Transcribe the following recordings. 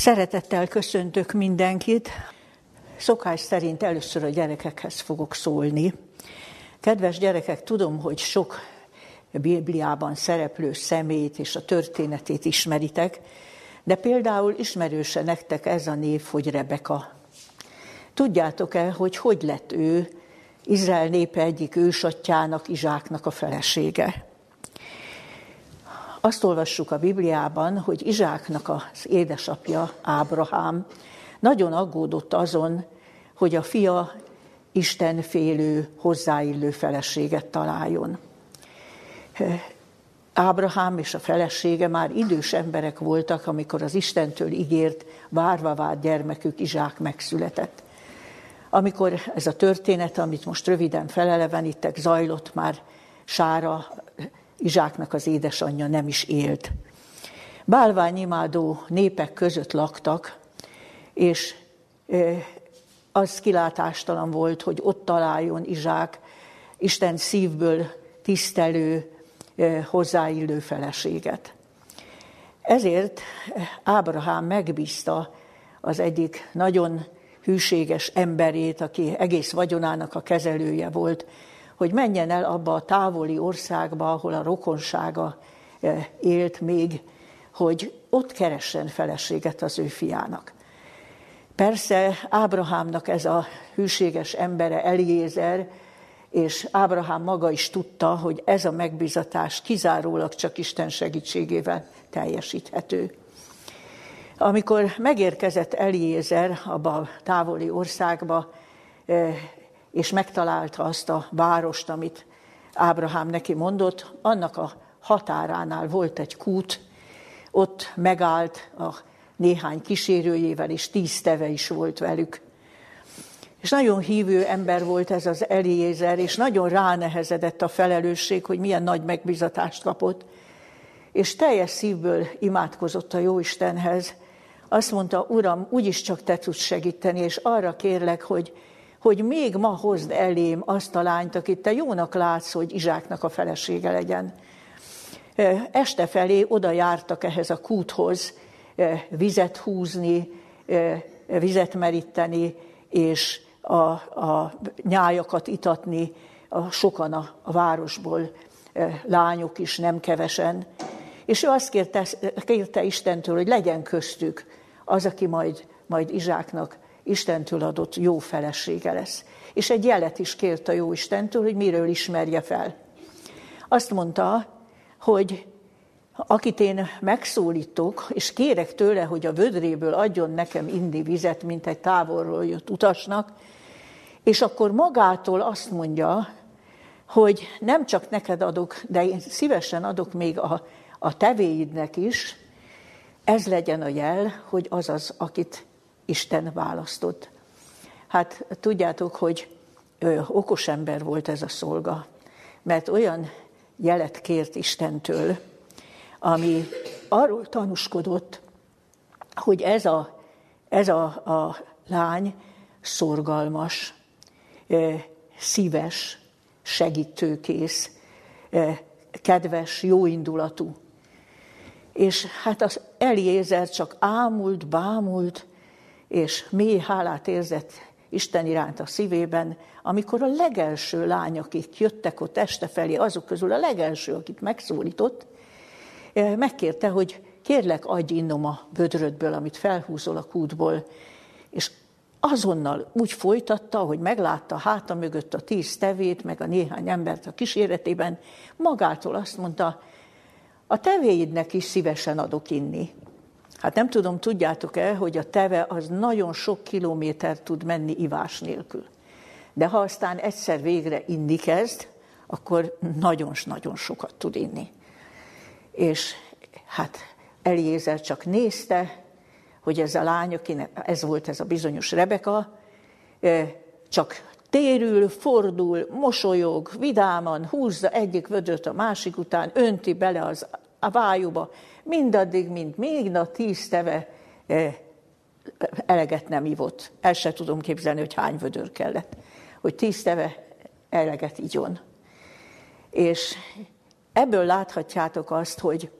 Szeretettel köszöntök mindenkit. Szokás szerint először a gyerekekhez fogok szólni. Kedves gyerekek, tudom, hogy sok Bibliában szereplő szemét és a történetét ismeritek, de például ismerőse nektek ez a név, hogy Rebeka. Tudjátok-e, hogy hogy lett ő Izrael népe egyik ősatjának, Izsáknak a felesége? Azt olvassuk a Bibliában, hogy Izsáknak az édesapja, Ábrahám, nagyon aggódott azon, hogy a fia istenfélő, hozzáillő feleséget találjon. Ábrahám és a felesége már idős emberek voltak, amikor az Istentől ígért, várva várt gyermekük Izsák megszületett. Amikor ez a történet, amit most röviden felelevenítek, zajlott, már Sára, Izsáknak az édesanyja nem is élt. Bálványimádó népek között laktak, és az kilátástalan volt, hogy ott találjon Izsák Isten szívből tisztelő, hozzáillő feleséget. Ezért Ábrahám megbízta az egyik nagyon hűséges emberét, aki egész vagyonának a kezelője volt, hogy menjen el abba a távoli országba, ahol a rokonsága élt még, hogy ott keressen feleséget az ő fiának. Persze Ábrahámnak ez a hűséges embere Eliézer, és Ábrahám maga is tudta, hogy ez a megbizatás kizárólag csak Isten segítségével teljesíthető. Amikor megérkezett Eliézer abba a távoli országba, eh, és megtalálta azt a várost, amit Ábrahám neki mondott, annak a határánál volt egy kút, ott megállt a néhány kísérőjével, és tíz teve is volt velük. És nagyon hívő ember volt ez az Eliézer, és nagyon ránehezedett a felelősség, hogy milyen nagy megbizatást kapott. És teljes szívből imádkozott a Jóistenhez. Azt mondta, Uram, úgyis csak te tudsz segíteni, és arra kérlek, hogy, hogy még ma hozd elém azt a lányt, akit te jónak látsz, hogy Izsáknak a felesége legyen. Este felé oda jártak ehhez a kúthoz, vizet húzni, vizet meríteni, és a, a nyájakat itatni, a, sokan a, a városból, lányok is, nem kevesen. És ő azt kérte, kérte Istentől, hogy legyen köztük az, aki majd, majd Izsáknak Istentől adott jó felesége lesz. És egy jelet is kért a jó Istentől, hogy miről ismerje fel. Azt mondta, hogy akit én megszólítok, és kérek tőle, hogy a vödréből adjon nekem indi vizet, mint egy távolról jött utasnak, és akkor magától azt mondja, hogy nem csak neked adok, de én szívesen adok még a, a tevéidnek is, ez legyen a jel, hogy az az, akit Isten választott. Hát tudjátok, hogy ö, okos ember volt ez a szolga, mert olyan jelet kért Istentől, ami arról tanúskodott, hogy ez a, ez a, a lány szorgalmas, szíves, segítőkész, kedves, jóindulatú. És hát az Eliézer csak ámult, bámult, és mély hálát érzett Isten iránt a szívében, amikor a legelső lány, akik jöttek ott este felé, azok közül a legelső, akit megszólított, megkérte, hogy kérlek, adj innom a bödrödből, amit felhúzol a kútból, és azonnal úgy folytatta, hogy meglátta háta mögött a tíz tevét, meg a néhány embert a kíséretében, magától azt mondta, a tevéidnek is szívesen adok inni. Hát nem tudom, tudjátok-e, hogy a teve az nagyon sok kilométer tud menni ivás nélkül. De ha aztán egyszer végre inni kezd, akkor nagyon-nagyon sokat tud inni. És hát Eliézer csak nézte, hogy ez a lány, akinek ez volt ez a bizonyos Rebeka, csak térül, fordul, mosolyog, vidáman húzza egyik vödröt a másik után, önti bele az, a vájúba, mindaddig, mint még a tíz teve eleget nem ivott. El se tudom képzelni, hogy hány vödör kellett, hogy tíz teve eleget igyon. És ebből láthatjátok azt, hogy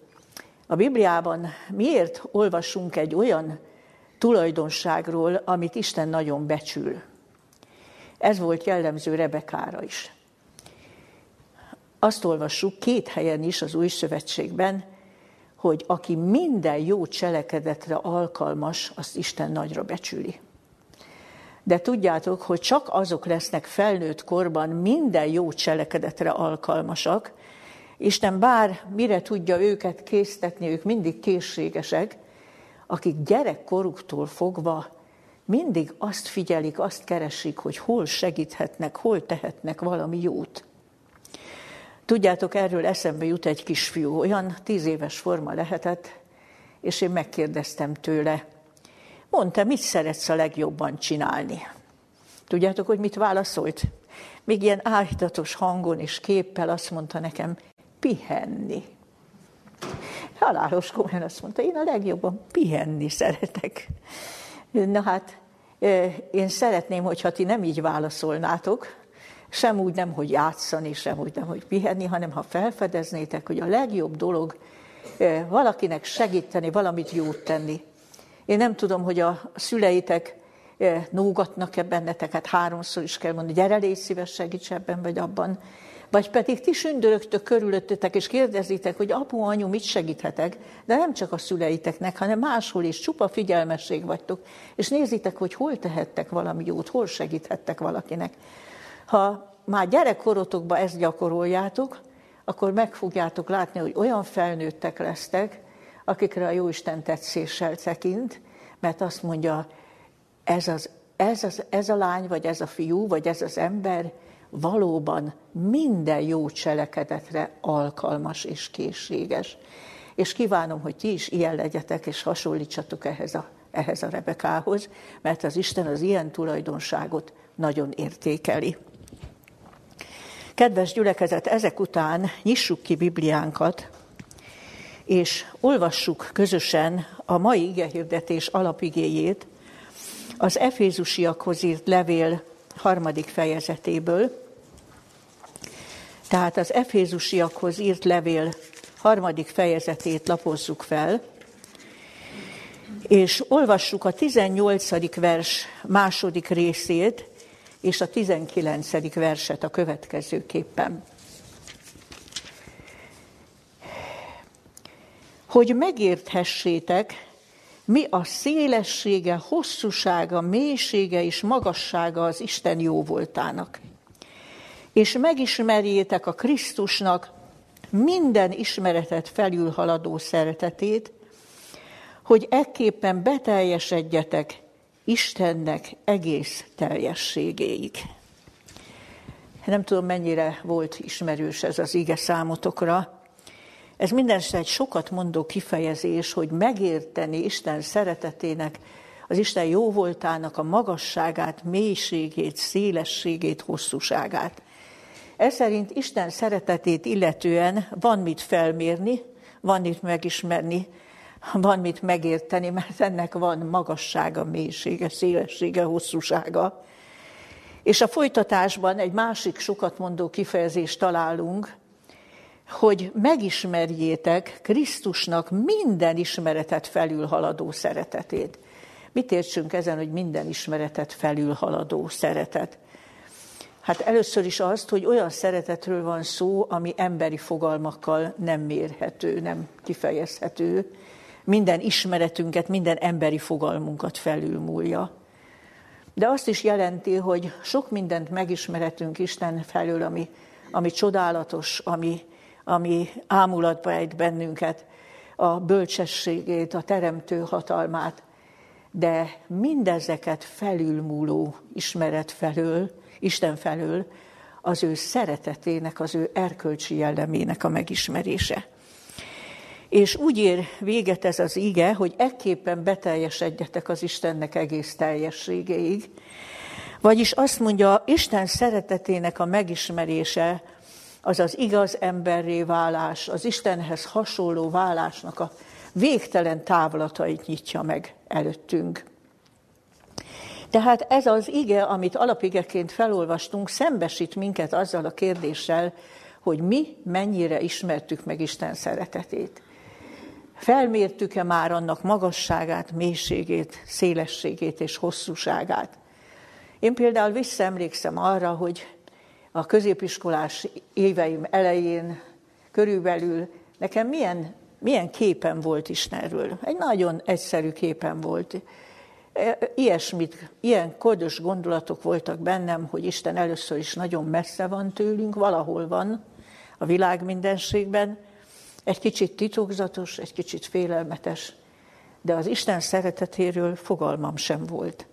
a Bibliában miért olvasunk egy olyan tulajdonságról, amit Isten nagyon becsül. Ez volt jellemző Rebekára is. Azt olvassuk két helyen is az Új Szövetségben, hogy aki minden jó cselekedetre alkalmas, azt Isten nagyra becsüli. De tudjátok, hogy csak azok lesznek felnőtt korban minden jó cselekedetre alkalmasak, Isten bár mire tudja őket késztetni, ők mindig készségesek, akik gyerekkoruktól fogva mindig azt figyelik, azt keresik, hogy hol segíthetnek, hol tehetnek valami jót. Tudjátok, erről eszembe jut egy kisfiú, olyan tíz éves forma lehetett, és én megkérdeztem tőle, mondta, mit szeretsz a legjobban csinálni? Tudjátok, hogy mit válaszolt? Még ilyen áhítatos hangon és képpel azt mondta nekem, pihenni. Halálos komolyan azt mondta, én a legjobban pihenni szeretek. Na hát, én szeretném, hogyha ti nem így válaszolnátok, sem úgy nem, hogy játszani, sem úgy nem, hogy pihenni, hanem ha felfedeznétek, hogy a legjobb dolog valakinek segíteni, valamit jót tenni. Én nem tudom, hogy a szüleitek nógatnak-e benneteket, háromszor is kell mondani, gyere, légy szíves, segíts ebben vagy abban. Vagy pedig ti sündörögtök körülöttetek, és kérdezitek, hogy apu, anyu, mit segíthetek, de nem csak a szüleiteknek, hanem máshol is, csupa figyelmesség vagytok, és nézitek, hogy hol tehettek valami jót, hol segíthettek valakinek. Ha már gyerekkorotokban ezt gyakoroljátok, akkor meg fogjátok látni, hogy olyan felnőttek lesztek, akikre a Jóisten tetszéssel tekint, mert azt mondja, ez, az, ez, az, ez a lány, vagy ez a fiú, vagy ez az ember valóban minden jó cselekedetre alkalmas és készséges. És kívánom, hogy ti is ilyen legyetek, és hasonlítsatok ehhez a, ehhez a Rebekához, mert az Isten az ilyen tulajdonságot nagyon értékeli. Kedves gyülekezet, ezek után nyissuk ki Bibliánkat, és olvassuk közösen a mai igehirdetés alapigéjét, az Efézusiakhoz írt levél harmadik fejezetéből. Tehát az Efézusiakhoz írt levél harmadik fejezetét lapozzuk fel, és olvassuk a 18. vers második részét, és a 19. verset a következőképpen. Hogy megérthessétek, mi a szélessége, hosszúsága, mélysége és magassága az Isten jó voltának. És megismerjétek a Krisztusnak minden ismeretet felülhaladó szeretetét, hogy ekképpen beteljesedjetek Istennek egész teljességéig. Nem tudom, mennyire volt ismerős ez az ige számotokra. Ez mindenesetre egy sokat mondó kifejezés, hogy megérteni Isten szeretetének, az Isten jóvoltának a magasságát, mélységét, szélességét, hosszúságát. Ez szerint Isten szeretetét illetően van mit felmérni, van mit megismerni, van mit megérteni, mert ennek van magassága, mélysége, szélessége, hosszúsága. És a folytatásban egy másik sokat mondó kifejezést találunk, hogy megismerjétek Krisztusnak minden ismeretet felülhaladó szeretetét. Mit értsünk ezen, hogy minden ismeretet felülhaladó szeretet? Hát először is azt, hogy olyan szeretetről van szó, ami emberi fogalmakkal nem mérhető, nem kifejezhető, minden ismeretünket, minden emberi fogalmunkat felülmúlja. De azt is jelenti, hogy sok mindent megismeretünk Isten felől, ami, ami csodálatos, ami, ami ámulatba ejt bennünket, a bölcsességét, a teremtő hatalmát, de mindezeket felülmúló ismeret felől, Isten felől, az ő szeretetének, az ő erkölcsi jellemének a megismerése. És úgy ér véget ez az ige, hogy ekképpen beteljesedjetek az Istennek egész teljességéig. Vagyis azt mondja, Isten szeretetének a megismerése az az igaz emberré válás, az Istenhez hasonló válásnak a végtelen távlatait nyitja meg előttünk. Tehát ez az ige, amit alapigeként felolvastunk, szembesít minket azzal a kérdéssel, hogy mi mennyire ismertük meg Isten szeretetét. Felmértük-e már annak magasságát, mélységét, szélességét és hosszúságát? Én például visszaemlékszem arra, hogy a középiskolás éveim elején körülbelül nekem milyen, milyen képen volt Istenről. Egy nagyon egyszerű képen volt. E, ilyesmit, ilyen kodos gondolatok voltak bennem, hogy Isten először is nagyon messze van tőlünk, valahol van a világ mindenségben, egy kicsit titokzatos, egy kicsit félelmetes, de az Isten szeretetéről fogalmam sem volt.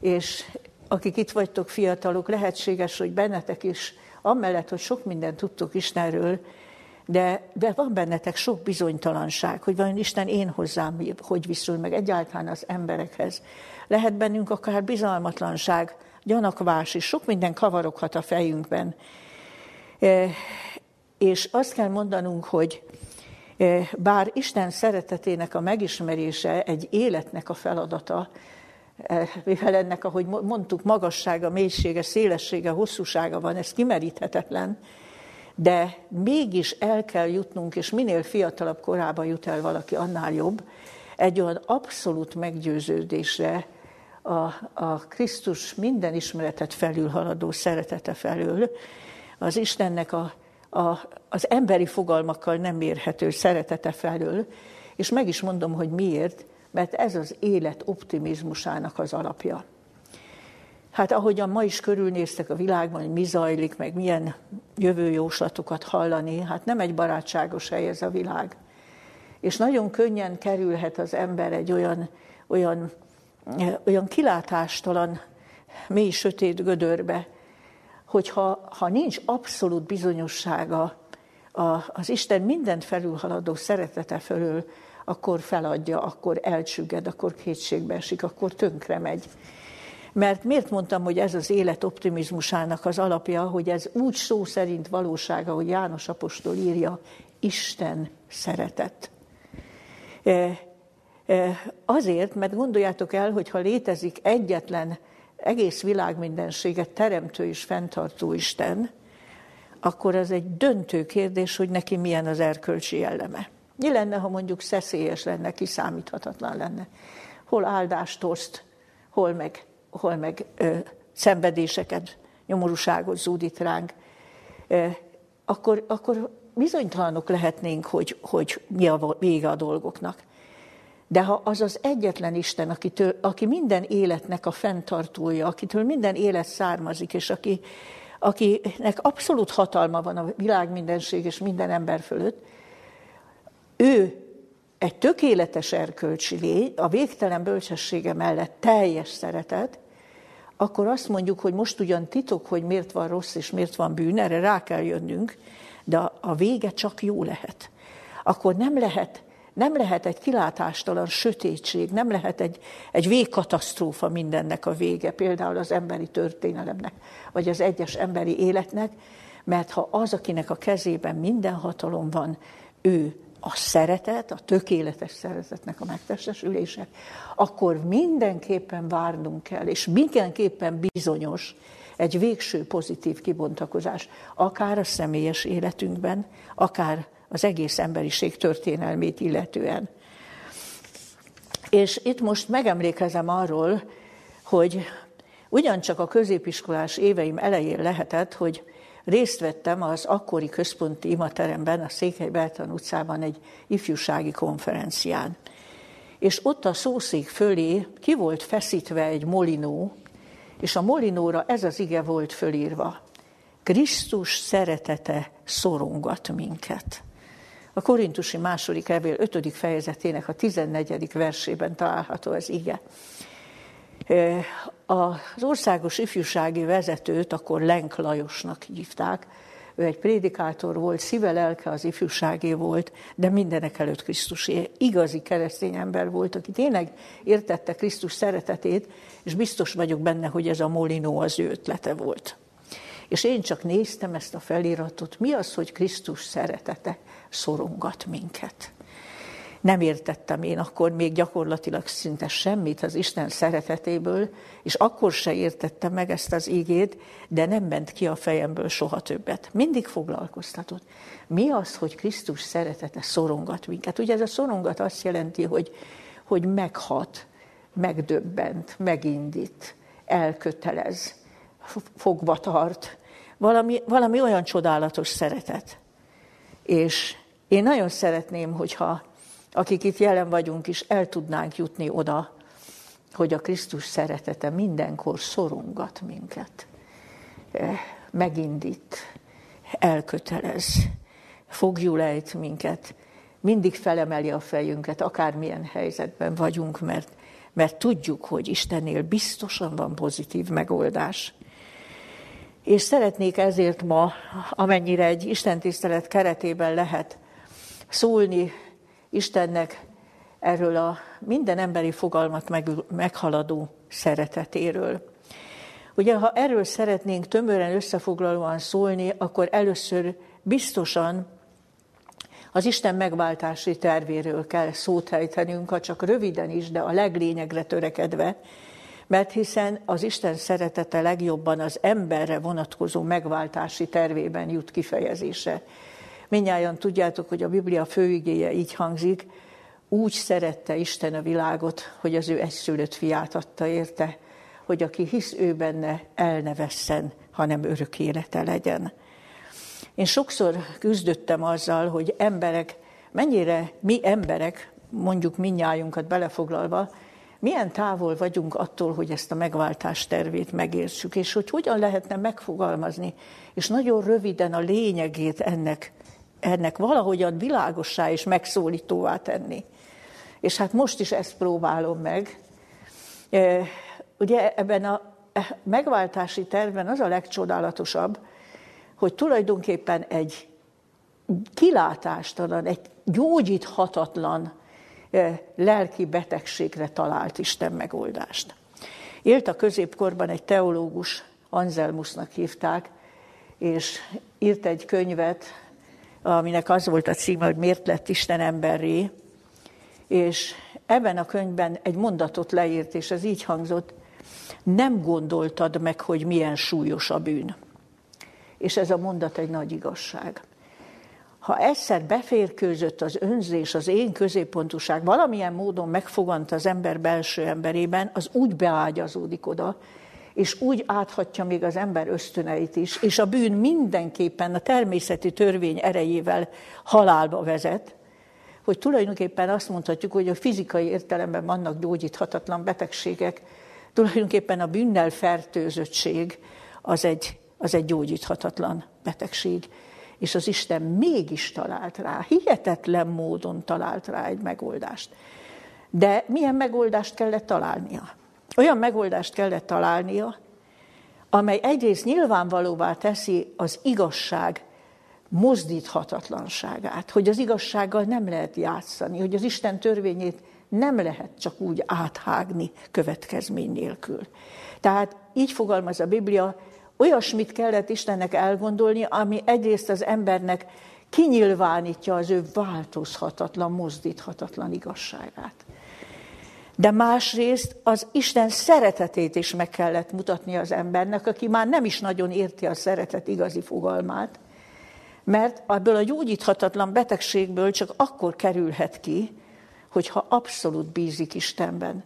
És akik itt vagytok fiatalok, lehetséges, hogy bennetek is, amellett, hogy sok mindent tudtok Istenről, de, de van bennetek sok bizonytalanság, hogy vajon Isten én hozzám hogy viszül meg egyáltalán az emberekhez. Lehet bennünk akár bizalmatlanság, gyanakvás is, sok minden kavaroghat a fejünkben. És azt kell mondanunk, hogy e, bár Isten szeretetének a megismerése egy életnek a feladata, e, mivel ennek, ahogy mondtuk, magassága, mélysége, szélessége, hosszúsága van, ez kimeríthetetlen, de mégis el kell jutnunk, és minél fiatalabb korában jut el valaki, annál jobb, egy olyan abszolút meggyőződésre a, a Krisztus minden ismeretet felülhaladó szeretete felől, az Istennek a, a, az emberi fogalmakkal nem mérhető szeretete felől, és meg is mondom, hogy miért, mert ez az élet optimizmusának az alapja. Hát ahogyan ma is körülnéztek a világban, hogy mi zajlik, meg milyen jövőjóslatokat hallani, hát nem egy barátságos hely ez a világ. És nagyon könnyen kerülhet az ember egy olyan, olyan, olyan kilátástalan, mély sötét gödörbe, hogyha ha nincs abszolút bizonyossága az Isten mindent felülhaladó szeretete fölül, akkor feladja, akkor elcsügged, akkor kétségbe esik, akkor tönkre megy. Mert miért mondtam, hogy ez az élet optimizmusának az alapja, hogy ez úgy szó szerint valósága, hogy János apostol írja, Isten szeretet. E, e, azért, mert gondoljátok el, hogy ha létezik egyetlen egész világ mindenséget teremtő és fenntartó Isten, akkor ez egy döntő kérdés, hogy neki milyen az erkölcsi jelleme. Mi lenne, ha mondjuk szeszélyes lenne, kiszámíthatatlan lenne? Hol áldást oszt, hol meg hol meg ö, szenvedéseket, nyomorúságot zúdít ránk, ö, akkor, akkor bizonytalanok lehetnénk, hogy, hogy mi a vége a dolgoknak. De ha az az egyetlen Isten, akitől, aki minden életnek a fenntartója, akitől minden élet származik, és aki, akinek abszolút hatalma van a világ mindenség és minden ember fölött, ő egy tökéletes erkölcsi lény, a végtelen bölcsessége mellett teljes szeretet, akkor azt mondjuk, hogy most ugyan titok, hogy miért van rossz és miért van bűn, erre rá kell jönnünk, de a vége csak jó lehet. Akkor nem lehet, nem lehet egy kilátástalan sötétség, nem lehet egy, egy végkatasztrófa mindennek a vége, például az emberi történelemnek, vagy az egyes emberi életnek, mert ha az, akinek a kezében minden hatalom van, ő a szeretet, a tökéletes szeretetnek a megtestesülése, akkor mindenképpen várnunk kell, és mindenképpen bizonyos egy végső pozitív kibontakozás, akár a személyes életünkben, akár az egész emberiség történelmét illetően. És itt most megemlékezem arról, hogy ugyancsak a középiskolás éveim elején lehetett, hogy részt vettem az akkori központi imateremben, a Székely Bertan utcában egy ifjúsági konferencián. És ott a szószék fölé ki volt feszítve egy molinó, és a molinóra ez az ige volt fölírva. Krisztus szeretete szorongat minket. A Korintusi második levél 5. fejezetének a 14. versében található az ige. Az országos ifjúsági vezetőt akkor Lenk Lajosnak hívták. Ő egy prédikátor volt, szíve lelke az ifjúságé volt, de mindenek előtt Krisztusé. Igazi keresztény ember volt, aki tényleg értette Krisztus szeretetét, és biztos vagyok benne, hogy ez a Molinó az ő ötlete volt. És én csak néztem ezt a feliratot, mi az, hogy Krisztus szeretete szorongat minket. nem értettem én akkor még gyakorlatilag szinte semmit az Isten szeretetéből, és akkor se értettem meg ezt az ígét, de nem ment ki a fejemből soha többet. Mindig foglalkoztatott. Mi az, hogy Krisztus szeretete szorongat minket? Ugye ez a szorongat azt jelenti, hogy, hogy meghat, megdöbbent, megindít, elkötelez, fogva tart. Valami, valami olyan csodálatos szeretet. És én nagyon szeretném, hogyha akik itt jelen vagyunk is, el tudnánk jutni oda, hogy a Krisztus szeretete mindenkor szorongat minket, eh, megindít, elkötelez, fogjul ejt minket, mindig felemeli a fejünket, akármilyen helyzetben vagyunk, mert, mert tudjuk, hogy Istennél biztosan van pozitív megoldás. És szeretnék ezért ma, amennyire egy istentisztelet keretében lehet szólni Istennek erről a minden emberi fogalmat meg, meghaladó szeretetéről. Ugye, ha erről szeretnénk tömören összefoglalóan szólni, akkor először biztosan az Isten megváltási tervéről kell szót ejtenünk, ha csak röviden is, de a leglényegre törekedve, mert hiszen az Isten szeretete legjobban az emberre vonatkozó megváltási tervében jut kifejezése. Minnyáján tudjátok, hogy a Biblia főigéje így hangzik, úgy szerette Isten a világot, hogy az ő egyszülött fiát adta érte, hogy aki hisz ő benne, el ne vesszen, hanem örök élete legyen. Én sokszor küzdöttem azzal, hogy emberek, mennyire mi emberek, mondjuk minnyájunkat belefoglalva, milyen távol vagyunk attól, hogy ezt a megváltás tervét megértsük, és hogy hogyan lehetne megfogalmazni, és nagyon röviden a lényegét ennek ennek valahogyan világossá és megszólítóvá tenni. És hát most is ezt próbálom meg. E, ugye ebben a e, megváltási tervben az a legcsodálatosabb, hogy tulajdonképpen egy kilátástalan, egy gyógyíthatatlan lelki betegségre talált Isten megoldást. Élt a középkorban egy teológus, Anselmusnak hívták, és írt egy könyvet, aminek az volt a címe, hogy miért lett Isten emberré, és ebben a könyvben egy mondatot leírt, és ez így hangzott, nem gondoltad meg, hogy milyen súlyos a bűn. És ez a mondat egy nagy igazság. Ha egyszer beférkőzött az önzés, az én középpontúság, valamilyen módon megfogant az ember belső emberében, az úgy beágyazódik oda, és úgy áthatja még az ember ösztöneit is, és a bűn mindenképpen a természeti törvény erejével halálba vezet, hogy tulajdonképpen azt mondhatjuk, hogy a fizikai értelemben vannak gyógyíthatatlan betegségek, tulajdonképpen a bűnnel fertőzöttség az egy, az egy gyógyíthatatlan betegség. És az Isten mégis talált rá, hihetetlen módon talált rá egy megoldást. De milyen megoldást kellett találnia? olyan megoldást kellett találnia, amely egyrészt nyilvánvalóvá teszi az igazság mozdíthatatlanságát, hogy az igazsággal nem lehet játszani, hogy az Isten törvényét nem lehet csak úgy áthágni következmény nélkül. Tehát így fogalmaz a Biblia, olyasmit kellett Istennek elgondolni, ami egyrészt az embernek kinyilvánítja az ő változhatatlan, mozdíthatatlan igazságát. De másrészt az Isten szeretetét is meg kellett mutatni az embernek, aki már nem is nagyon érti a szeretet igazi fogalmát, mert ebből a gyógyíthatatlan betegségből csak akkor kerülhet ki, hogyha abszolút bízik Istenben,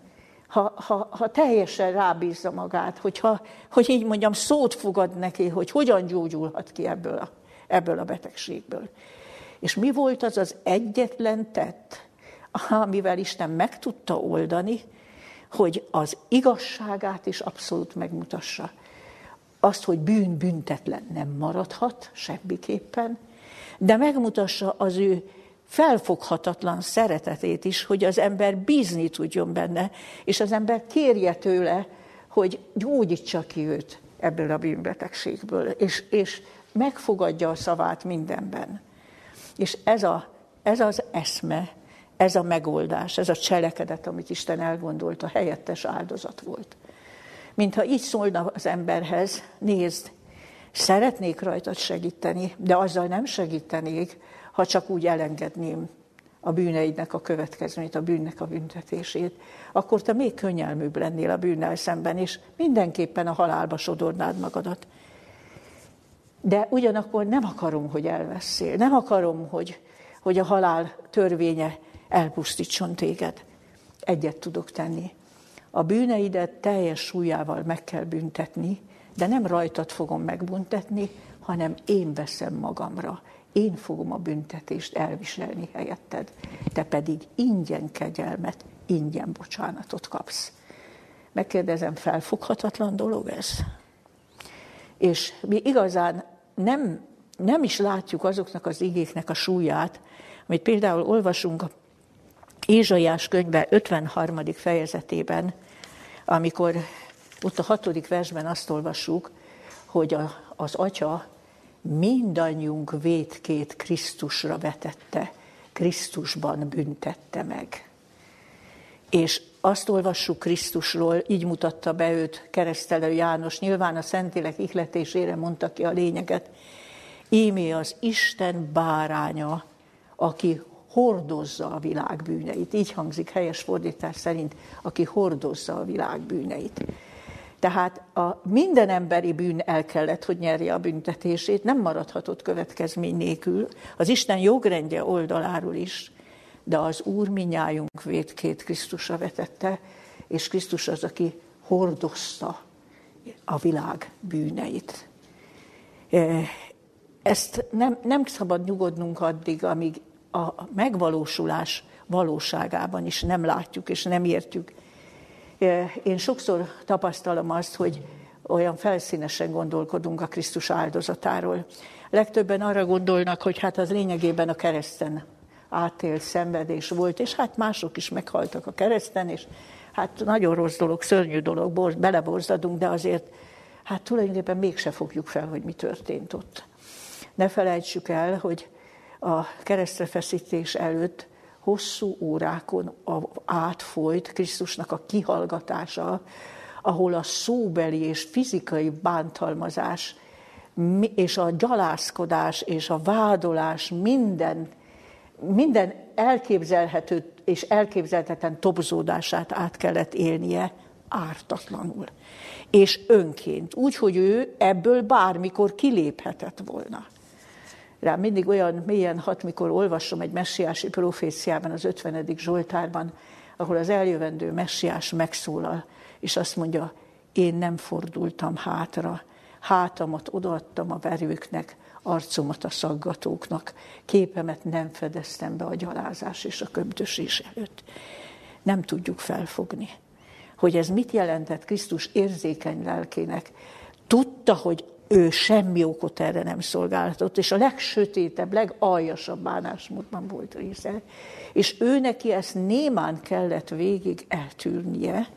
ha, ha, ha teljesen rábízza magát, hogyha, hogy így mondjam, szót fogad neki, hogy hogyan gyógyulhat ki ebből a, ebből a betegségből. És mi volt az az egyetlen tett, amivel Isten meg tudta oldani, hogy az igazságát is abszolút megmutassa. Azt, hogy bűn büntetlen nem maradhat semmiképpen, de megmutassa az ő felfoghatatlan szeretetét is, hogy az ember bízni tudjon benne, és az ember kérje tőle, hogy gyógyítsa ki őt ebből a bűnbetegségből, és, és megfogadja a szavát mindenben. És ez, a, ez az eszme, ez a megoldás, ez a cselekedet, amit Isten elgondolt, a helyettes áldozat volt. Mintha így szólna az emberhez, nézd, szeretnék rajtad segíteni, de azzal nem segítenék, ha csak úgy elengedném a bűneidnek a következményt, a bűnnek a büntetését, akkor te még könnyelműbb lennél a bűnnel szemben, és mindenképpen a halálba sodornád magadat. De ugyanakkor nem akarom, hogy elveszél, nem akarom, hogy, hogy a halál törvénye elpusztítson téged. Egyet tudok tenni. A bűneidet teljes súlyával meg kell büntetni, de nem rajtad fogom megbüntetni, hanem én veszem magamra. Én fogom a büntetést elviselni helyetted. Te pedig ingyen kegyelmet, ingyen bocsánatot kapsz. Megkérdezem, felfoghatatlan dolog ez? És mi igazán nem, nem is látjuk azoknak az igéknek a súlyát, amit például olvasunk a Ézsaiás könyve 53. fejezetében, amikor ott a hatodik versben azt olvassuk, hogy a, az atya mindannyiunk vétkét Krisztusra vetette, Krisztusban büntette meg. És azt olvassuk Krisztusról, így mutatta be őt keresztelő János, nyilván a Szentlélek ihletésére mondta ki a lényeget. Ímé az Isten báránya, aki hordozza a világ bűneit. Így hangzik helyes fordítás szerint, aki hordozza a világ bűneit. Tehát a minden emberi bűn el kellett, hogy nyerje a büntetését, nem maradhatott következmény nélkül, az Isten jogrendje oldaláról is, de az Úr minnyájunk védkét Krisztusra vetette, és Krisztus az, aki hordozta a világ bűneit. E, ezt nem, nem szabad nyugodnunk addig, amíg a megvalósulás valóságában is nem látjuk és nem értjük. Én sokszor tapasztalom azt, hogy olyan felszínesen gondolkodunk a Krisztus áldozatáról. Legtöbben arra gondolnak, hogy hát az lényegében a kereszten átélt szenvedés volt, és hát mások is meghaltak a kereszten, és hát nagyon rossz dolog, szörnyű dolog, beleborzadunk, de azért hát tulajdonképpen mégse fogjuk fel, hogy mi történt ott. Ne felejtsük el, hogy a keresztrefeszítés előtt hosszú órákon átfolyt Krisztusnak a kihallgatása, ahol a szóbeli és fizikai bántalmazás és a gyalászkodás és a vádolás minden, minden elképzelhető és elképzelhetetlen tobzódását át kellett élnie ártatlanul. És önként, úgy, hogy ő ebből bármikor kiléphetett volna rám mindig olyan mélyen hat, mikor olvasom egy messiási proféciában, az 50. Zsoltárban, ahol az eljövendő messiás megszólal, és azt mondja, én nem fordultam hátra, hátamat odaadtam a verőknek, arcomat a szaggatóknak, képemet nem fedeztem be a gyalázás és a köbdösés előtt. Nem tudjuk felfogni, hogy ez mit jelentett Krisztus érzékeny lelkének. Tudta, hogy ő semmi okot erre nem szolgáltatott, és a legsötétebb, legaljasabb bánásmódban volt része. És ő neki ezt némán kellett végig eltűrnie,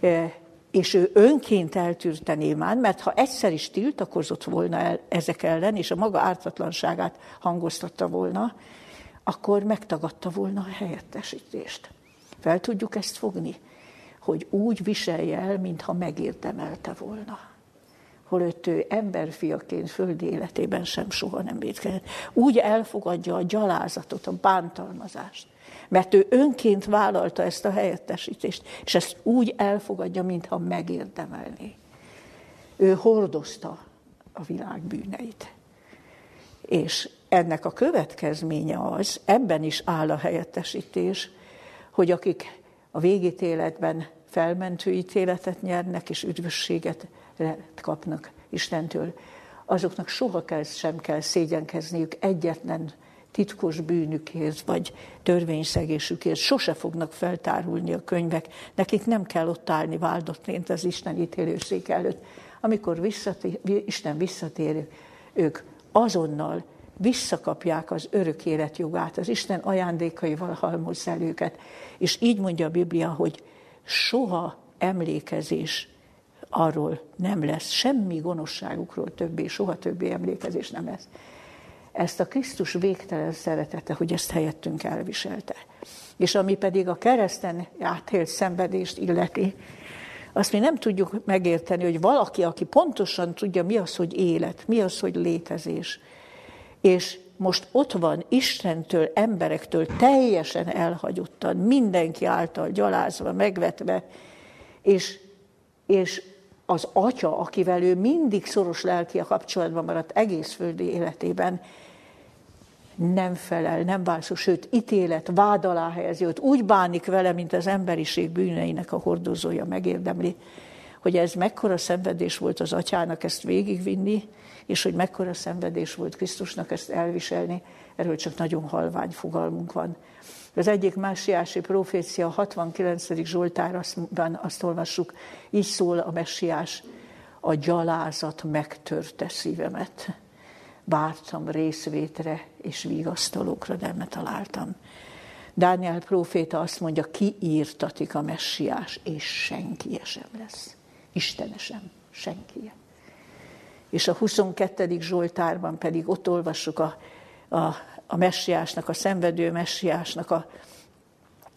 e, és ő önként eltűrte némán, mert ha egyszer is tiltakozott volna el ezek ellen, és a maga ártatlanságát hangoztatta volna, akkor megtagadta volna a helyettesítést. Fel tudjuk ezt fogni, hogy úgy viselje el, mintha megérdemelte volna holott ő emberfiaként földi életében sem soha nem védkezett. Úgy elfogadja a gyalázatot, a bántalmazást, mert ő önként vállalta ezt a helyettesítést, és ezt úgy elfogadja, mintha megérdemelné. Ő hordozta a világ bűneit. És ennek a következménye az, ebben is áll a helyettesítés, hogy akik a végítéletben felmentő ítéletet nyernek és üdvösséget kapnak Istentől, azoknak soha kell, sem kell szégyenkezniük egyetlen titkos bűnükért, vagy törvényszegésükért, sose fognak feltárulni a könyvek, nekik nem kell ott állni váldottként az Isten ítélőszék előtt. Amikor visszatér, Isten visszatér, ők azonnal visszakapják az örök élet jogát, az Isten ajándékaival halmozz el őket. És így mondja a Biblia, hogy soha emlékezés arról nem lesz semmi gonoszságukról többé, soha többé emlékezés nem lesz. Ezt a Krisztus végtelen szeretete, hogy ezt helyettünk elviselte. És ami pedig a kereszten átélt szenvedést illeti, azt mi nem tudjuk megérteni, hogy valaki, aki pontosan tudja, mi az, hogy élet, mi az, hogy létezés, és most ott van Istentől, emberektől teljesen elhagyottan, mindenki által gyalázva, megvetve, és, és az atya, akivel ő mindig szoros lelki a kapcsolatban maradt egész földi életében, nem felel, nem válszó, sőt, ítélet, vád alá helyezi őt, úgy bánik vele, mint az emberiség bűneinek a hordozója megérdemli, hogy ez mekkora szenvedés volt az atyának ezt végigvinni, és hogy mekkora szenvedés volt Krisztusnak ezt elviselni, erről csak nagyon halvány fogalmunk van. Az egyik másiási profécia, 69. Zsoltárban azt olvassuk, így szól a messiás, a gyalázat megtörte szívemet. Vártam részvétre és vigasztalókra, de nem találtam. Dániel próféta azt mondja, ki írtatik a messiás, és senki sem lesz. Istene sem, senki. És a 22. Zsoltárban pedig ott olvassuk a, a, a messiásnak, a szenvedő messiásnak a,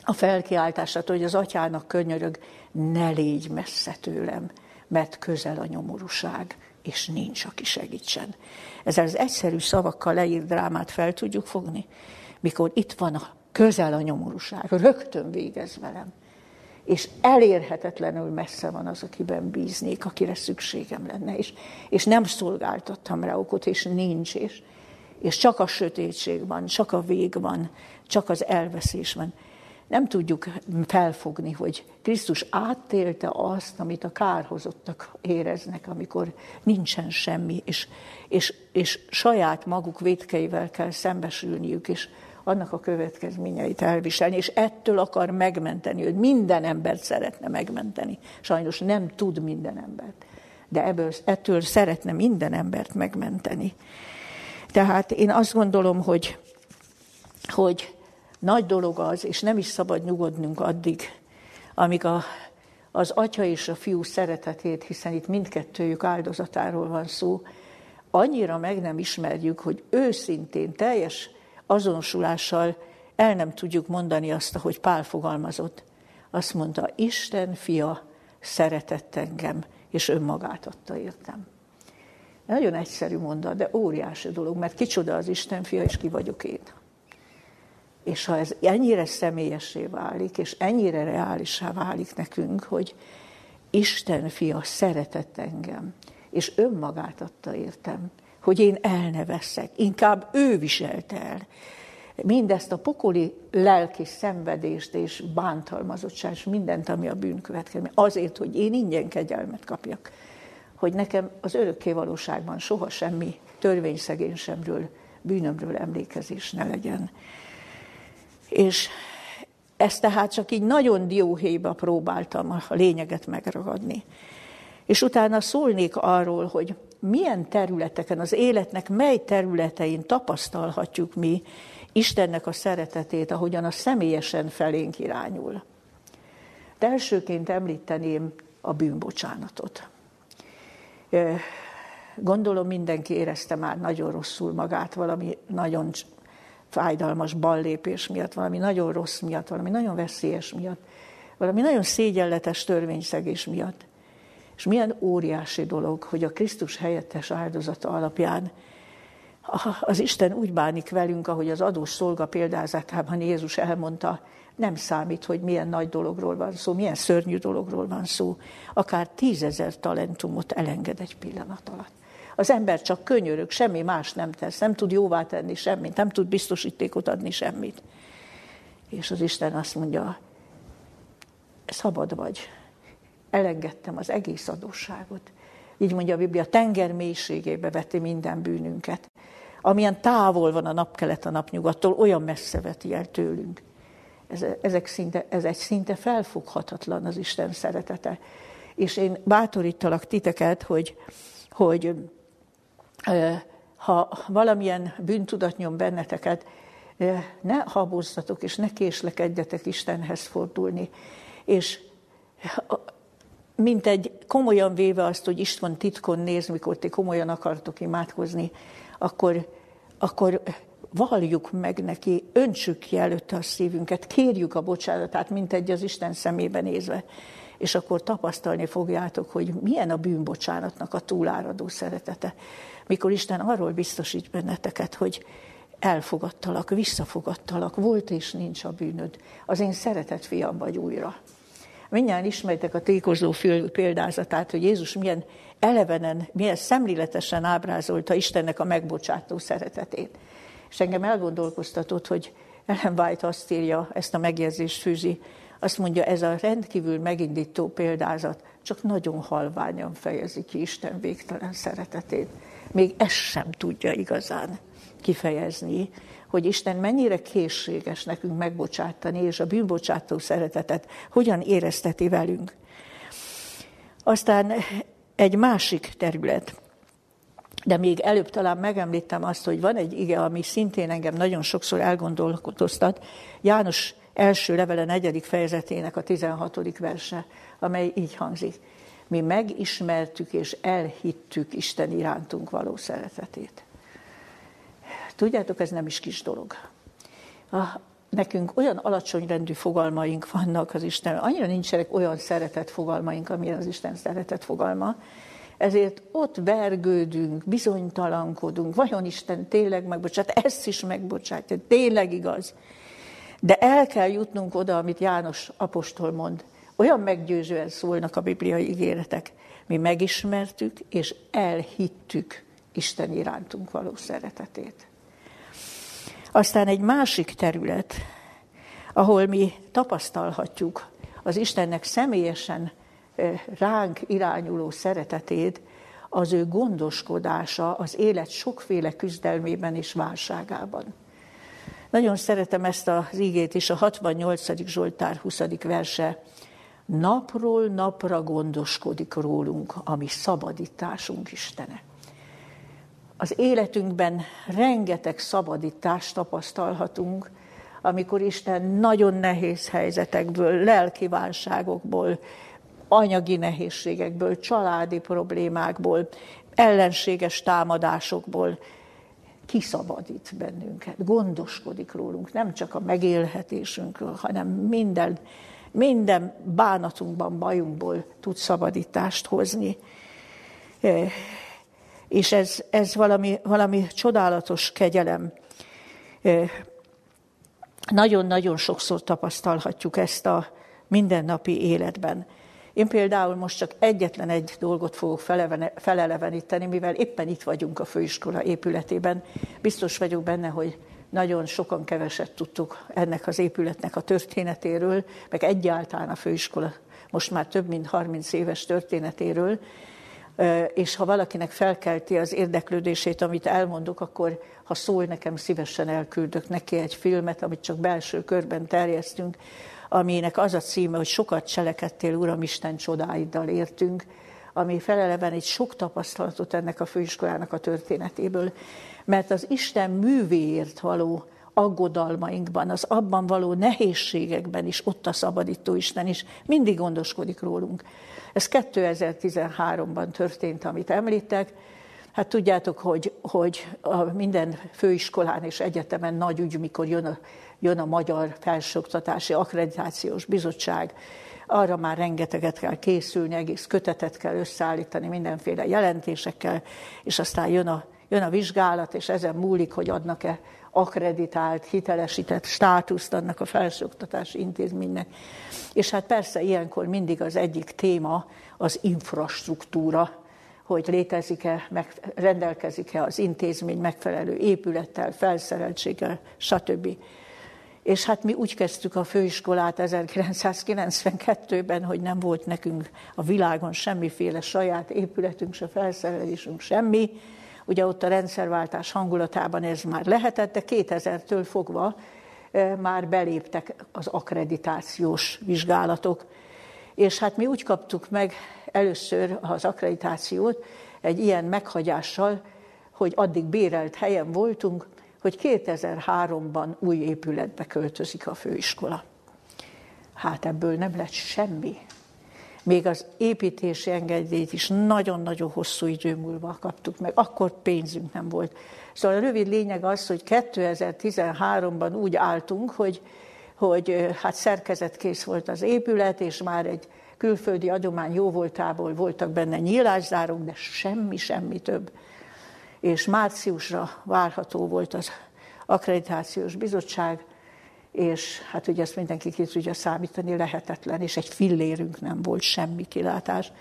a felkiáltását, hogy az atyának könyörög, ne légy messze tőlem, mert közel a nyomorúság, és nincs, aki segítsen. Ezzel az egyszerű szavakkal leírt drámát fel tudjuk fogni, mikor itt van a közel a nyomorúság, rögtön végez velem és elérhetetlenül messze van az, akiben bíznék, akire szükségem lenne, és, és nem szolgáltattam rá okot, és nincs, és, és csak a sötétség van, csak a vég van, csak az elveszés van. Nem tudjuk felfogni, hogy Krisztus átélte azt, amit a kárhozottak éreznek, amikor nincsen semmi, és, és, és saját maguk vétkeivel kell szembesülniük, és annak a következményeit elviselni, és ettől akar megmenteni, hogy minden embert szeretne megmenteni. Sajnos nem tud minden embert, de ebből, ettől szeretne minden embert megmenteni. Tehát én azt gondolom, hogy, hogy nagy dolog az, és nem is szabad nyugodnunk addig, amíg a, az atya és a fiú szeretetét, hiszen itt mindkettőjük áldozatáról van szó, annyira meg nem ismerjük, hogy őszintén, teljes azonosulással el nem tudjuk mondani azt, ahogy Pál fogalmazott. Azt mondta, Isten fia szeretett engem, és önmagát adta értem. Nagyon egyszerű mondat, de óriási dolog, mert kicsoda az Isten fia, és ki vagyok én. És ha ez ennyire személyessé válik, és ennyire reálisá válik nekünk, hogy Isten fia szeretett engem, és önmagát adta értem, hogy én elneveszek. Inkább ő viselte el. Mindezt a pokoli lelki szenvedést és bántalmazottság, és mindent, ami a bűn következmény. Azért, hogy én ingyen kegyelmet kapjak. Hogy nekem az örökké valóságban soha semmi törvényszegénysemről, bűnömről emlékezés ne legyen. És ezt tehát csak így nagyon dióhéjba próbáltam a lényeget megragadni. És utána szólnék arról, hogy milyen területeken, az életnek mely területein tapasztalhatjuk mi Istennek a szeretetét, ahogyan a személyesen felénk irányul. De elsőként említeném a bűnbocsánatot. Gondolom mindenki érezte már nagyon rosszul magát, valami nagyon fájdalmas ballépés miatt, valami nagyon rossz miatt, valami nagyon veszélyes miatt, valami nagyon szégyenletes törvényszegés miatt. És milyen óriási dolog, hogy a Krisztus helyettes áldozata alapján az Isten úgy bánik velünk, ahogy az adós szolga példázatában Jézus elmondta, nem számít, hogy milyen nagy dologról van szó, milyen szörnyű dologról van szó. Akár tízezer talentumot elenged egy pillanat alatt. Az ember csak könyörög, semmi más nem tesz, nem tud jóvá tenni semmit, nem tud biztosítékot adni semmit. És az Isten azt mondja, szabad vagy, elengedtem az egész adósságot. Így mondja a Biblia, tenger mélységébe veti minden bűnünket. Amilyen távol van a napkelet a napnyugattól, olyan messze veti el tőlünk. Ez, ezek szinte, ez egy szinte felfoghatatlan az Isten szeretete. És én bátorítalak titeket, hogy, hogy ha valamilyen bűntudat nyom benneteket, ne habozzatok és ne késlekedjetek Istenhez fordulni. És mint egy komolyan véve azt, hogy István titkon néz, mikor ti komolyan akartok imádkozni, akkor, akkor valljuk meg neki, öntsük ki előtte a szívünket, kérjük a bocsánatát, mint egy az Isten szemébe nézve, és akkor tapasztalni fogjátok, hogy milyen a bűnbocsánatnak a túláradó szeretete. Mikor Isten arról biztosít benneteket, hogy elfogadtalak, visszafogadtalak, volt és nincs a bűnöd. Az én szeretett fiam vagy újra. Mindjárt ismeritek a tékozó példázatát, hogy Jézus milyen elevenen, milyen szemléletesen ábrázolta Istennek a megbocsátó szeretetét. És engem elgondolkoztatott, hogy Ellen White azt írja, ezt a megjegyzést fűzi, azt mondja, ez a rendkívül megindító példázat csak nagyon halványan fejezi ki Isten végtelen szeretetét. Még ezt sem tudja igazán kifejezni, hogy Isten mennyire készséges nekünk megbocsátani, és a bűnbocsátó szeretetet hogyan érezteti velünk. Aztán egy másik terület, de még előbb talán megemlítem azt, hogy van egy ige, ami szintén engem nagyon sokszor elgondolkodoztat. János első levele negyedik fejezetének a 16. verse, amely így hangzik. Mi megismertük és elhittük Isten irántunk való szeretetét. Tudjátok, ez nem is kis dolog. A, nekünk olyan alacsony rendű fogalmaink vannak az Isten, annyira nincsenek olyan szeretet fogalmaink, amilyen az Isten szeretet fogalma, ezért ott vergődünk, bizonytalankodunk, vajon Isten tényleg megbocsát, ezt is megbocsátja, tényleg igaz. De el kell jutnunk oda, amit János apostol mond. Olyan meggyőzően szólnak a bibliai ígéretek. Mi megismertük és elhittük Isten irántunk való szeretetét. Aztán egy másik terület, ahol mi tapasztalhatjuk az Istennek személyesen ránk irányuló szeretetét, az ő gondoskodása az élet sokféle küzdelmében és válságában. Nagyon szeretem ezt az ígét is, a 68. Zsoltár 20. verse. Napról napra gondoskodik rólunk, ami szabadításunk Istene. Az életünkben rengeteg szabadítást tapasztalhatunk, amikor Isten nagyon nehéz helyzetekből, lelki válságokból, anyagi nehézségekből, családi problémákból, ellenséges támadásokból kiszabadít bennünket, gondoskodik rólunk, nem csak a megélhetésünkről, hanem minden, minden bánatunkban, bajunkból tud szabadítást hozni. E, és ez, ez valami, valami csodálatos kegyelem. E, nagyon-nagyon sokszor tapasztalhatjuk ezt a mindennapi életben. Én például most csak egyetlen egy dolgot fogok feleleveníteni, mivel éppen itt vagyunk a főiskola épületében. Biztos vagyok benne, hogy nagyon sokan keveset tudtuk ennek az épületnek a történetéről, meg egyáltalán a főiskola most már több mint 30 éves történetéről, és ha valakinek felkelti az érdeklődését, amit elmondok, akkor ha szól nekem, szívesen elküldök neki egy filmet, amit csak belső körben terjesztünk, aminek az a címe, hogy sokat cselekedtél, Uram Isten csodáiddal értünk, ami feleleven egy sok tapasztalatot ennek a főiskolának a történetéből, mert az Isten művéért való aggodalmainkban, az abban való nehézségekben is ott a szabadító Isten is mindig gondoskodik rólunk. Ez 2013-ban történt, amit említek. Hát tudjátok, hogy, hogy a minden főiskolán és egyetemen nagy ügy, mikor jön a jön a Magyar Felsőoktatási Akkreditációs Bizottság, arra már rengeteget kell készülni, egész kötetet kell összeállítani mindenféle jelentésekkel, és aztán jön a, jön a vizsgálat, és ezen múlik, hogy adnak-e akreditált, hitelesített státuszt annak a felsőoktatási intézménynek. És hát persze ilyenkor mindig az egyik téma az infrastruktúra, hogy létezik-e, meg, rendelkezik-e az intézmény megfelelő épülettel, felszereltséggel, stb. És hát mi úgy kezdtük a főiskolát 1992-ben, hogy nem volt nekünk a világon semmiféle saját épületünk, se felszerelésünk, semmi. Ugye ott a rendszerváltás hangulatában ez már lehetett, de 2000-től fogva már beléptek az akkreditációs vizsgálatok. És hát mi úgy kaptuk meg először az akkreditációt egy ilyen meghagyással, hogy addig bérelt helyen voltunk, hogy 2003-ban új épületbe költözik a főiskola. Hát ebből nem lett semmi. Még az építési engedélyt is nagyon-nagyon hosszú idő múlva kaptuk meg, akkor pénzünk nem volt. Szóval a rövid lényeg az, hogy 2013-ban úgy álltunk, hogy, hogy hát szerkezetkész volt az épület, és már egy külföldi adomány jó voltából voltak benne nyílászárók, de semmi, semmi több és márciusra várható volt az, akkreditációs bizottság, és hát ugye ezt mindenki ki tudja számítani, lehetetlen, és egy fillérünk nem volt, semmi kilátás.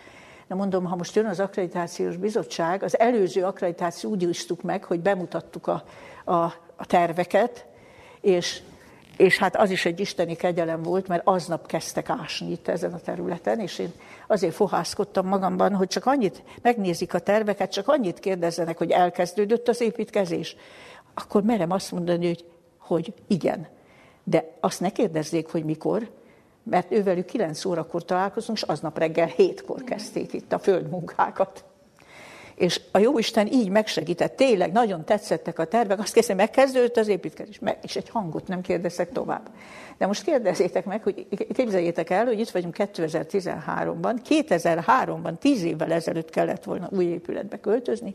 De mondom, ha most jön az akkreditációs bizottság, az előző akkreditáció úgy úsztuk meg, hogy bemutattuk a, a, a terveket, és, és hát az is egy isteni kegyelem volt, mert aznap kezdtek ásni itt ezen a területen, és én azért fohászkodtam magamban, hogy csak annyit megnézik a terveket, csak annyit kérdezzenek, hogy elkezdődött az építkezés. Akkor merem azt mondani, hogy, hogy igen. De azt ne kérdezzék, hogy mikor, mert ővelük 9 órakor találkozunk, és aznap reggel 7-kor kezdték itt a földmunkákat. És a Jóisten így megsegített, tényleg nagyon tetszettek a tervek, azt kérdezem, megkezdődött az építkezés, és egy hangot nem kérdezek tovább. De most kérdezzétek meg, hogy képzeljétek el, hogy itt vagyunk 2013-ban, 2003-ban, 10 évvel ezelőtt kellett volna új épületbe költözni,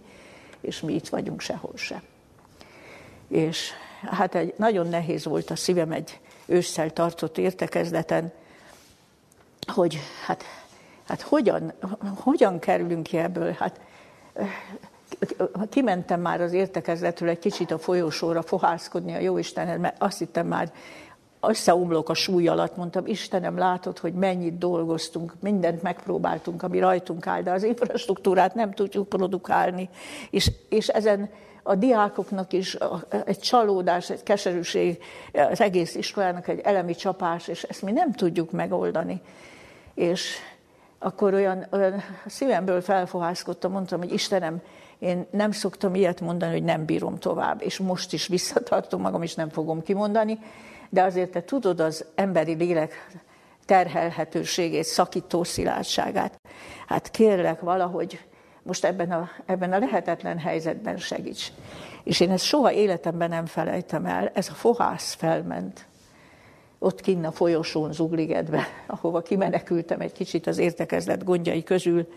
és mi itt vagyunk sehol se. És hát egy, nagyon nehéz volt a szívem egy ősszel tartott értekezleten, hogy hát, hát hogyan, hogyan kerülünk ki ebből? Hát, kimentem már az értekezletről egy kicsit a folyosóra fohászkodni a Jóistenhez, mert azt hittem már, összeomlok a súly alatt, mondtam, Istenem, látod, hogy mennyit dolgoztunk, mindent megpróbáltunk, ami rajtunk áll, de az infrastruktúrát nem tudjuk produkálni, és, és ezen a diákoknak is egy csalódás, egy keserűség, az egész iskolának egy elemi csapás, és ezt mi nem tudjuk megoldani. És akkor olyan, olyan szívemből felfohászkodtam, mondtam, hogy Istenem, én nem szoktam ilyet mondani, hogy nem bírom tovább, és most is visszatartom magam, és nem fogom kimondani, de azért te tudod az emberi lélek terhelhetőségét, szakító szilárdságát. Hát kérlek valahogy most ebben a, ebben a lehetetlen helyzetben segíts. És én ezt soha életemben nem felejtem el, ez a fohász felment ott kinn a folyosón Zugligedbe, ahova kimenekültem egy kicsit az értekezlet gondjai közül,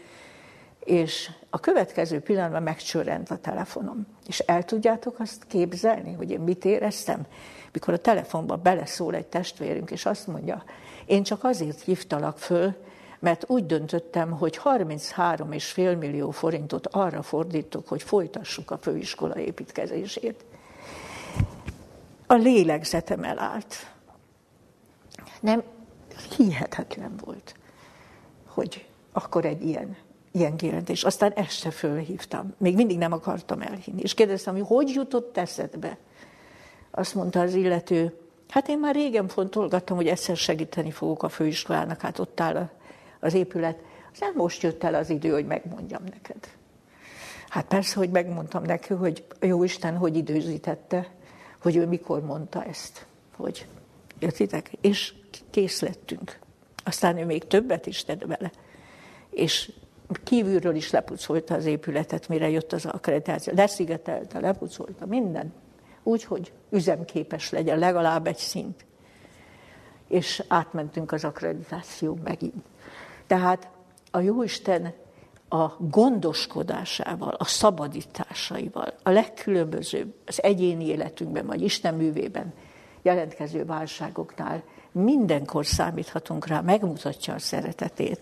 és a következő pillanatban megcsörrent a telefonom. És el tudjátok azt képzelni, hogy én mit éreztem? Mikor a telefonba beleszól egy testvérünk, és azt mondja, én csak azért hívtalak föl, mert úgy döntöttem, hogy 33,5 millió forintot arra fordítok, hogy folytassuk a főiskola építkezését. A lélegzetem elállt. Nem, hihetetlen volt, hogy akkor egy ilyen, ilyen kijelentés. Aztán este fölhívtam. Még mindig nem akartam elhinni. És kérdeztem, hogy hogy jutott eszedbe? Azt mondta az illető, hát én már régen fontolgattam, hogy egyszer segíteni fogok a főiskolának, hát ott áll az épület. Aztán most jött el az idő, hogy megmondjam neked. Hát persze, hogy megmondtam neki, hogy jó Isten, hogy időzítette, hogy ő mikor mondta ezt, hogy értitek? És kész lettünk. Aztán ő még többet is tett vele. És kívülről is lepucolta az épületet, mire jött az akkreditáció. Leszigetelte, lepucolta, minden. Úgy, hogy üzemképes legyen, legalább egy szint. És átmentünk az akkreditáció megint. Tehát a Jóisten a gondoskodásával, a szabadításaival, a legkülönbözőbb az egyéni életünkben, vagy Isten művében jelentkező válságoknál mindenkor számíthatunk rá, megmutatja a szeretetét.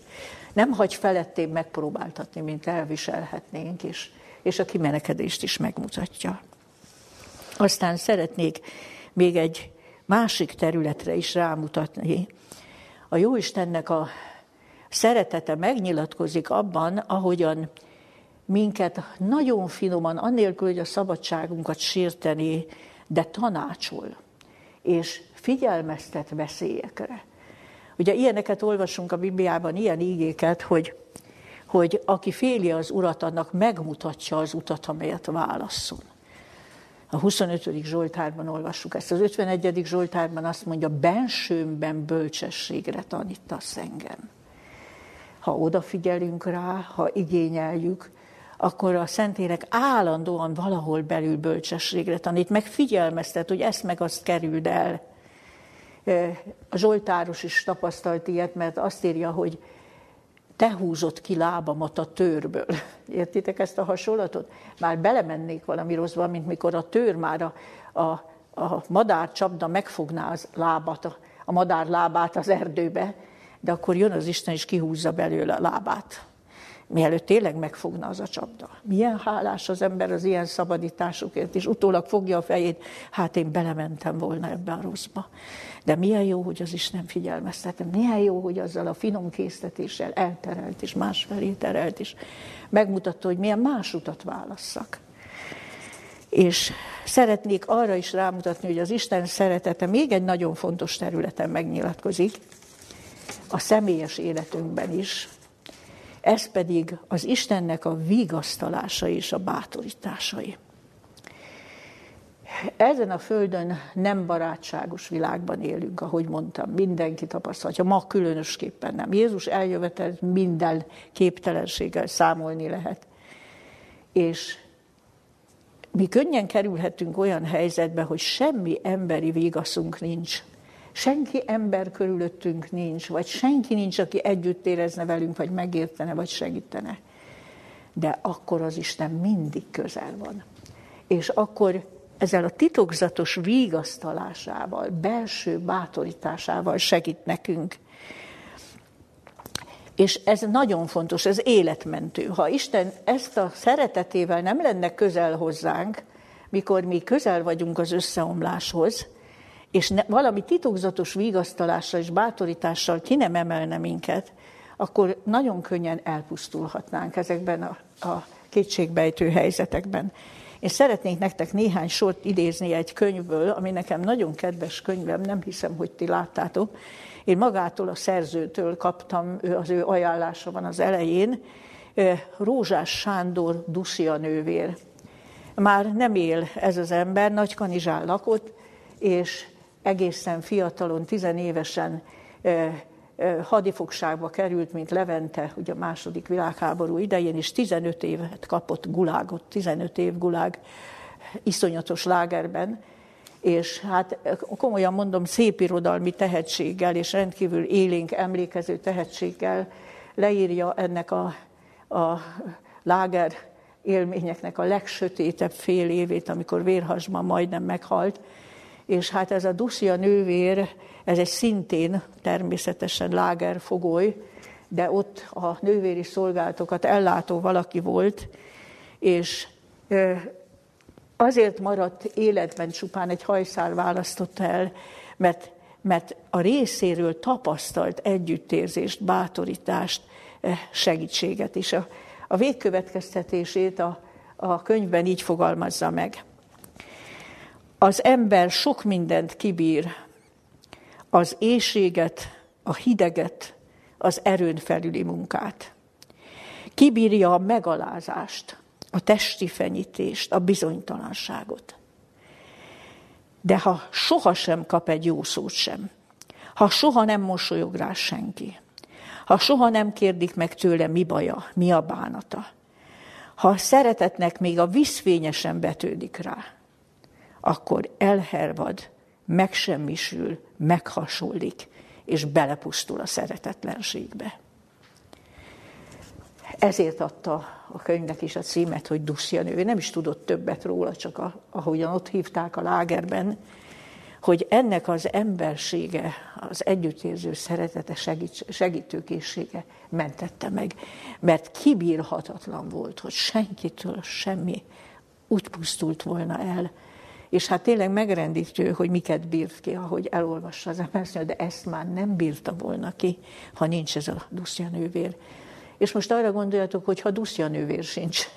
Nem hagy felettébb megpróbáltatni, mint elviselhetnénk, és, és a kimenekedést is megmutatja. Aztán szeretnék még egy másik területre is rámutatni. A Jóistennek a szeretete megnyilatkozik abban, ahogyan minket nagyon finoman, annélkül, hogy a szabadságunkat sérteni, de tanácsol, és figyelmeztet veszélyekre. Ugye ilyeneket olvasunk a Bibliában, ilyen ígéket, hogy, hogy aki féli az urat, annak megmutatja az utat, amelyet válasszon. A 25. Zsoltárban olvassuk ezt. Az 51. Zsoltárban azt mondja, bensőmben bölcsességre tanítasz engem ha odafigyelünk rá, ha igényeljük, akkor a Szentlélek állandóan valahol belül bölcsességre tanít, meg figyelmeztet, hogy ezt meg azt kerüld el. A Zsoltáros is tapasztalt ilyet, mert azt írja, hogy te húzott ki lábamat a törből. Értitek ezt a hasonlatot? Már belemennék valami rosszba, mint mikor a tőr már a, a, a madár csapda megfogná az lábat, a, a madár lábát az erdőbe, de akkor jön az Isten és kihúzza belőle a lábát. Mielőtt tényleg megfogna az a csapda. Milyen hálás az ember az ilyen szabadításukért, és utólag fogja a fejét, hát én belementem volna ebbe a rosszba. De milyen jó, hogy az Isten figyelmeztetem, milyen jó, hogy azzal a finom késztetéssel elterelt, és másfelé terelt, és megmutatta, hogy milyen más utat válasszak. És szeretnék arra is rámutatni, hogy az Isten szeretete még egy nagyon fontos területen megnyilatkozik, a személyes életünkben is, ez pedig az Istennek a vigasztalása és a bátorításai. Ezen a földön nem barátságos világban élünk, ahogy mondtam, mindenki tapasztalja, ma különösképpen nem. Jézus eljövetelt minden képtelenséggel számolni lehet. És mi könnyen kerülhetünk olyan helyzetbe, hogy semmi emberi vigaszunk nincs. Senki ember körülöttünk nincs, vagy senki nincs, aki együtt érezne velünk, vagy megértene, vagy segítene. De akkor az Isten mindig közel van. És akkor ezzel a titokzatos vigasztalásával, belső bátorításával segít nekünk. És ez nagyon fontos, ez életmentő. Ha Isten ezt a szeretetével nem lenne közel hozzánk, mikor mi közel vagyunk az összeomláshoz, és ne, valami titokzatos vigasztalással és bátorítással ki nem emelne minket, akkor nagyon könnyen elpusztulhatnánk ezekben a, a kétségbejtő helyzetekben. Én szeretnék nektek néhány sort idézni egy könyvből, ami nekem nagyon kedves könyvem, nem hiszem, hogy ti láttátok. Én magától a szerzőtől kaptam, az ő ajánlása van az elején, Rózsás Sándor Dusia nővér. Már nem él ez az ember, Nagykanizsán lakott, és egészen fiatalon, tizenévesen hadifogságba került, mint Levente, ugye a második világháború idején, és 15 évet kapott gulágot, 15 év gulág iszonyatos lágerben, és hát komolyan mondom, szép irodalmi tehetséggel és rendkívül élénk emlékező tehetséggel leírja ennek a, a láger élményeknek a legsötétebb fél évét, amikor vérhasban majdnem meghalt, és hát ez a Dusia nővér, ez egy szintén természetesen lágerfogoly, de ott a nővéri szolgálatokat ellátó valaki volt, és azért maradt életben csupán egy hajszál választotta el, mert, mert a részéről tapasztalt együttérzést, bátorítást, segítséget is. A, a végkövetkeztetését a, a könyvben így fogalmazza meg. Az ember sok mindent kibír, az éjséget, a hideget, az erőn felüli munkát. Kibírja a megalázást, a testi fenyítést, a bizonytalanságot. De ha soha sem kap egy jó szót sem, ha soha nem mosolyog rá senki, ha soha nem kérdik meg tőle, mi baja, mi a bánata, ha a szeretetnek még a viszfényesen betődik rá, akkor elhervad, megsemmisül, meghasonlik, és belepusztul a szeretetlenségbe. Ezért adta a könyvnek is a címet, hogy Duszjanő. Nem is tudott többet róla, csak a, ahogyan ott hívták a lágerben, hogy ennek az embersége, az együttérző szeretete, segít, segítőkészsége mentette meg. Mert kibírhatatlan volt, hogy senkitől semmi úgy pusztult volna el, és hát tényleg megrendítő, hogy miket bírt ki, ahogy elolvassa az ember, de ezt már nem bírta volna ki, ha nincs ez a duszja nővér. És most arra gondoljatok, hogy ha duszja nővér sincs,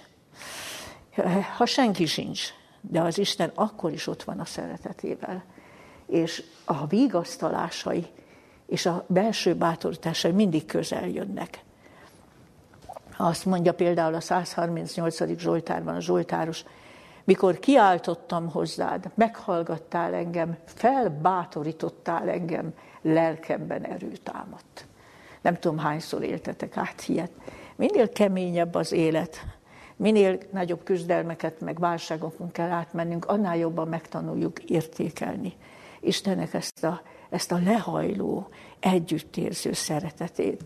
ha senki sincs, de az Isten akkor is ott van a szeretetével. És a vigasztalásai és a belső bátorításai mindig közel jönnek. Azt mondja például a 138. Zsoltárban a Zsoltáros, mikor kiáltottam hozzád, meghallgattál engem, felbátorítottál engem, lelkemben erő támadt. Nem tudom, hányszor éltetek át ilyet. Minél keményebb az élet, minél nagyobb küzdelmeket, meg válságokon kell átmennünk, annál jobban megtanuljuk értékelni Istennek ezt a, ezt a lehajló, együttérző szeretetét,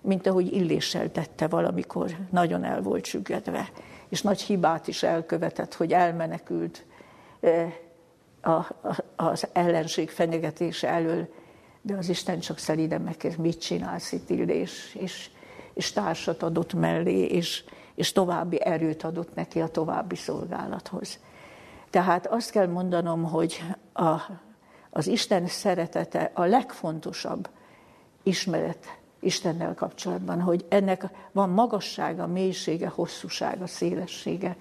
mint ahogy Illéssel tette valamikor, nagyon el volt süggedve és nagy hibát is elkövetett, hogy elmenekült az ellenség fenyegetése elől, de az Isten csak szelíden megkérdez, mit csinálsz itt, és, és, és társat adott mellé, és, és további erőt adott neki a további szolgálathoz. Tehát azt kell mondanom, hogy a, az Isten szeretete a legfontosabb ismeret Istennel kapcsolatban, hogy ennek van magassága, mélysége, hosszúsága, szélessége.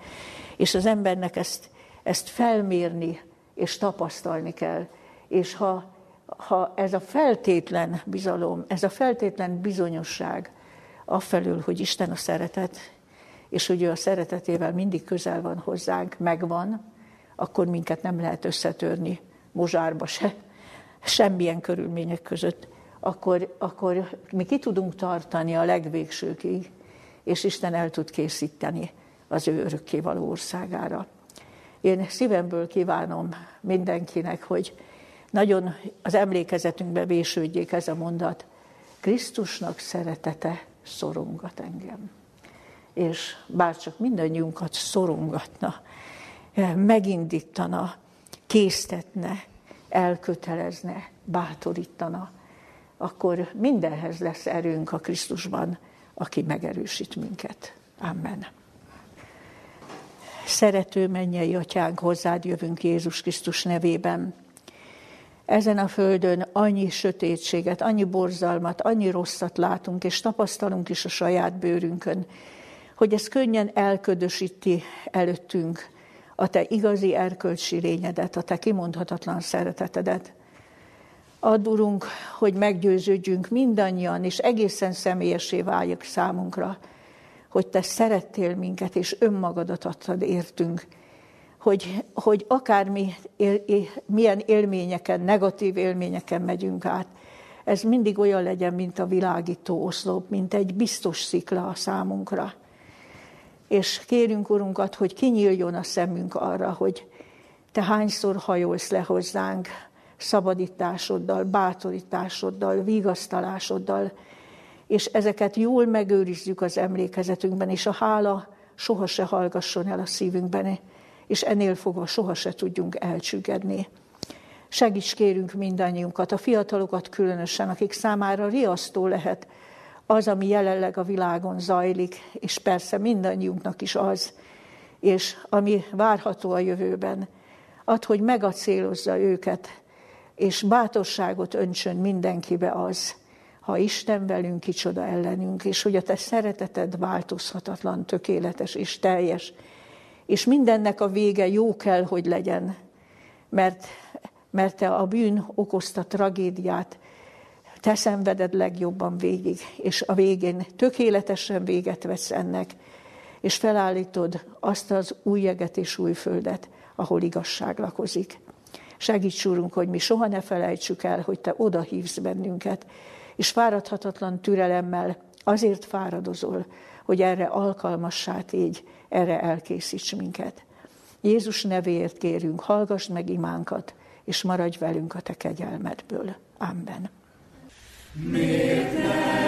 És az embernek ezt, ezt felmérni és tapasztalni kell. És ha, ha ez a feltétlen bizalom, ez a feltétlen bizonyosság afelől, hogy Isten a szeretet, és hogy ő a szeretetével mindig közel van hozzánk, megvan, akkor minket nem lehet összetörni mozsárba se, semmilyen körülmények között akkor, akkor mi ki tudunk tartani a legvégsőkig, és Isten el tud készíteni az ő örökkévaló országára. Én szívemből kívánom mindenkinek, hogy nagyon az emlékezetünkbe vésődjék ez a mondat. Krisztusnak szeretete szorongat engem. És bárcsak mindannyiunkat szorongatna, megindítana, késztetne, elkötelezne, bátorítana, akkor mindenhez lesz erőnk a Krisztusban, aki megerősít minket. Amen. Szerető mennyei atyánk, hozzád jövünk Jézus Krisztus nevében. Ezen a földön annyi sötétséget, annyi borzalmat, annyi rosszat látunk, és tapasztalunk is a saját bőrünkön, hogy ez könnyen elködösíti előttünk a te igazi erkölcsi lényedet, a te kimondhatatlan szeretetedet. Add, Urunk, hogy meggyőződjünk mindannyian, és egészen személyesé váljak számunkra, hogy Te szerettél minket, és önmagadat adtad értünk, hogy, hogy akármi él, milyen élményeken, negatív élményeken megyünk át, ez mindig olyan legyen, mint a világító oszlop, mint egy biztos szikla a számunkra. És kérünk, Urunkat, hogy kinyíljon a szemünk arra, hogy Te hányszor hajolsz le hozzánk, szabadításoddal, bátorításoddal, vigasztalásoddal, és ezeket jól megőrizzük az emlékezetünkben, és a hála soha se hallgasson el a szívünkben, és ennél fogva soha se tudjunk elcsüggedni. Segíts kérünk mindannyiunkat, a fiatalokat különösen, akik számára riasztó lehet az, ami jelenleg a világon zajlik, és persze mindannyiunknak is az, és ami várható a jövőben. Ad, hogy megacélozza őket, és bátorságot öntsön mindenkibe az, ha Isten velünk, kicsoda ellenünk, és hogy a te szereteted változhatatlan, tökéletes és teljes, és mindennek a vége jó kell, hogy legyen, mert, mert te a bűn okozta tragédiát, te szenveded legjobban végig, és a végén tökéletesen véget vesz ennek, és felállítod azt az új jeget és új földet, ahol igazság lakozik. Segíts, Úrunk, hogy mi soha ne felejtsük el, hogy Te oda hívsz bennünket, és fáradhatatlan türelemmel azért fáradozol, hogy erre alkalmassá tégy, erre elkészíts minket. Jézus nevéért kérünk, hallgass meg imánkat, és maradj velünk a Te kegyelmedből. Amen. Miért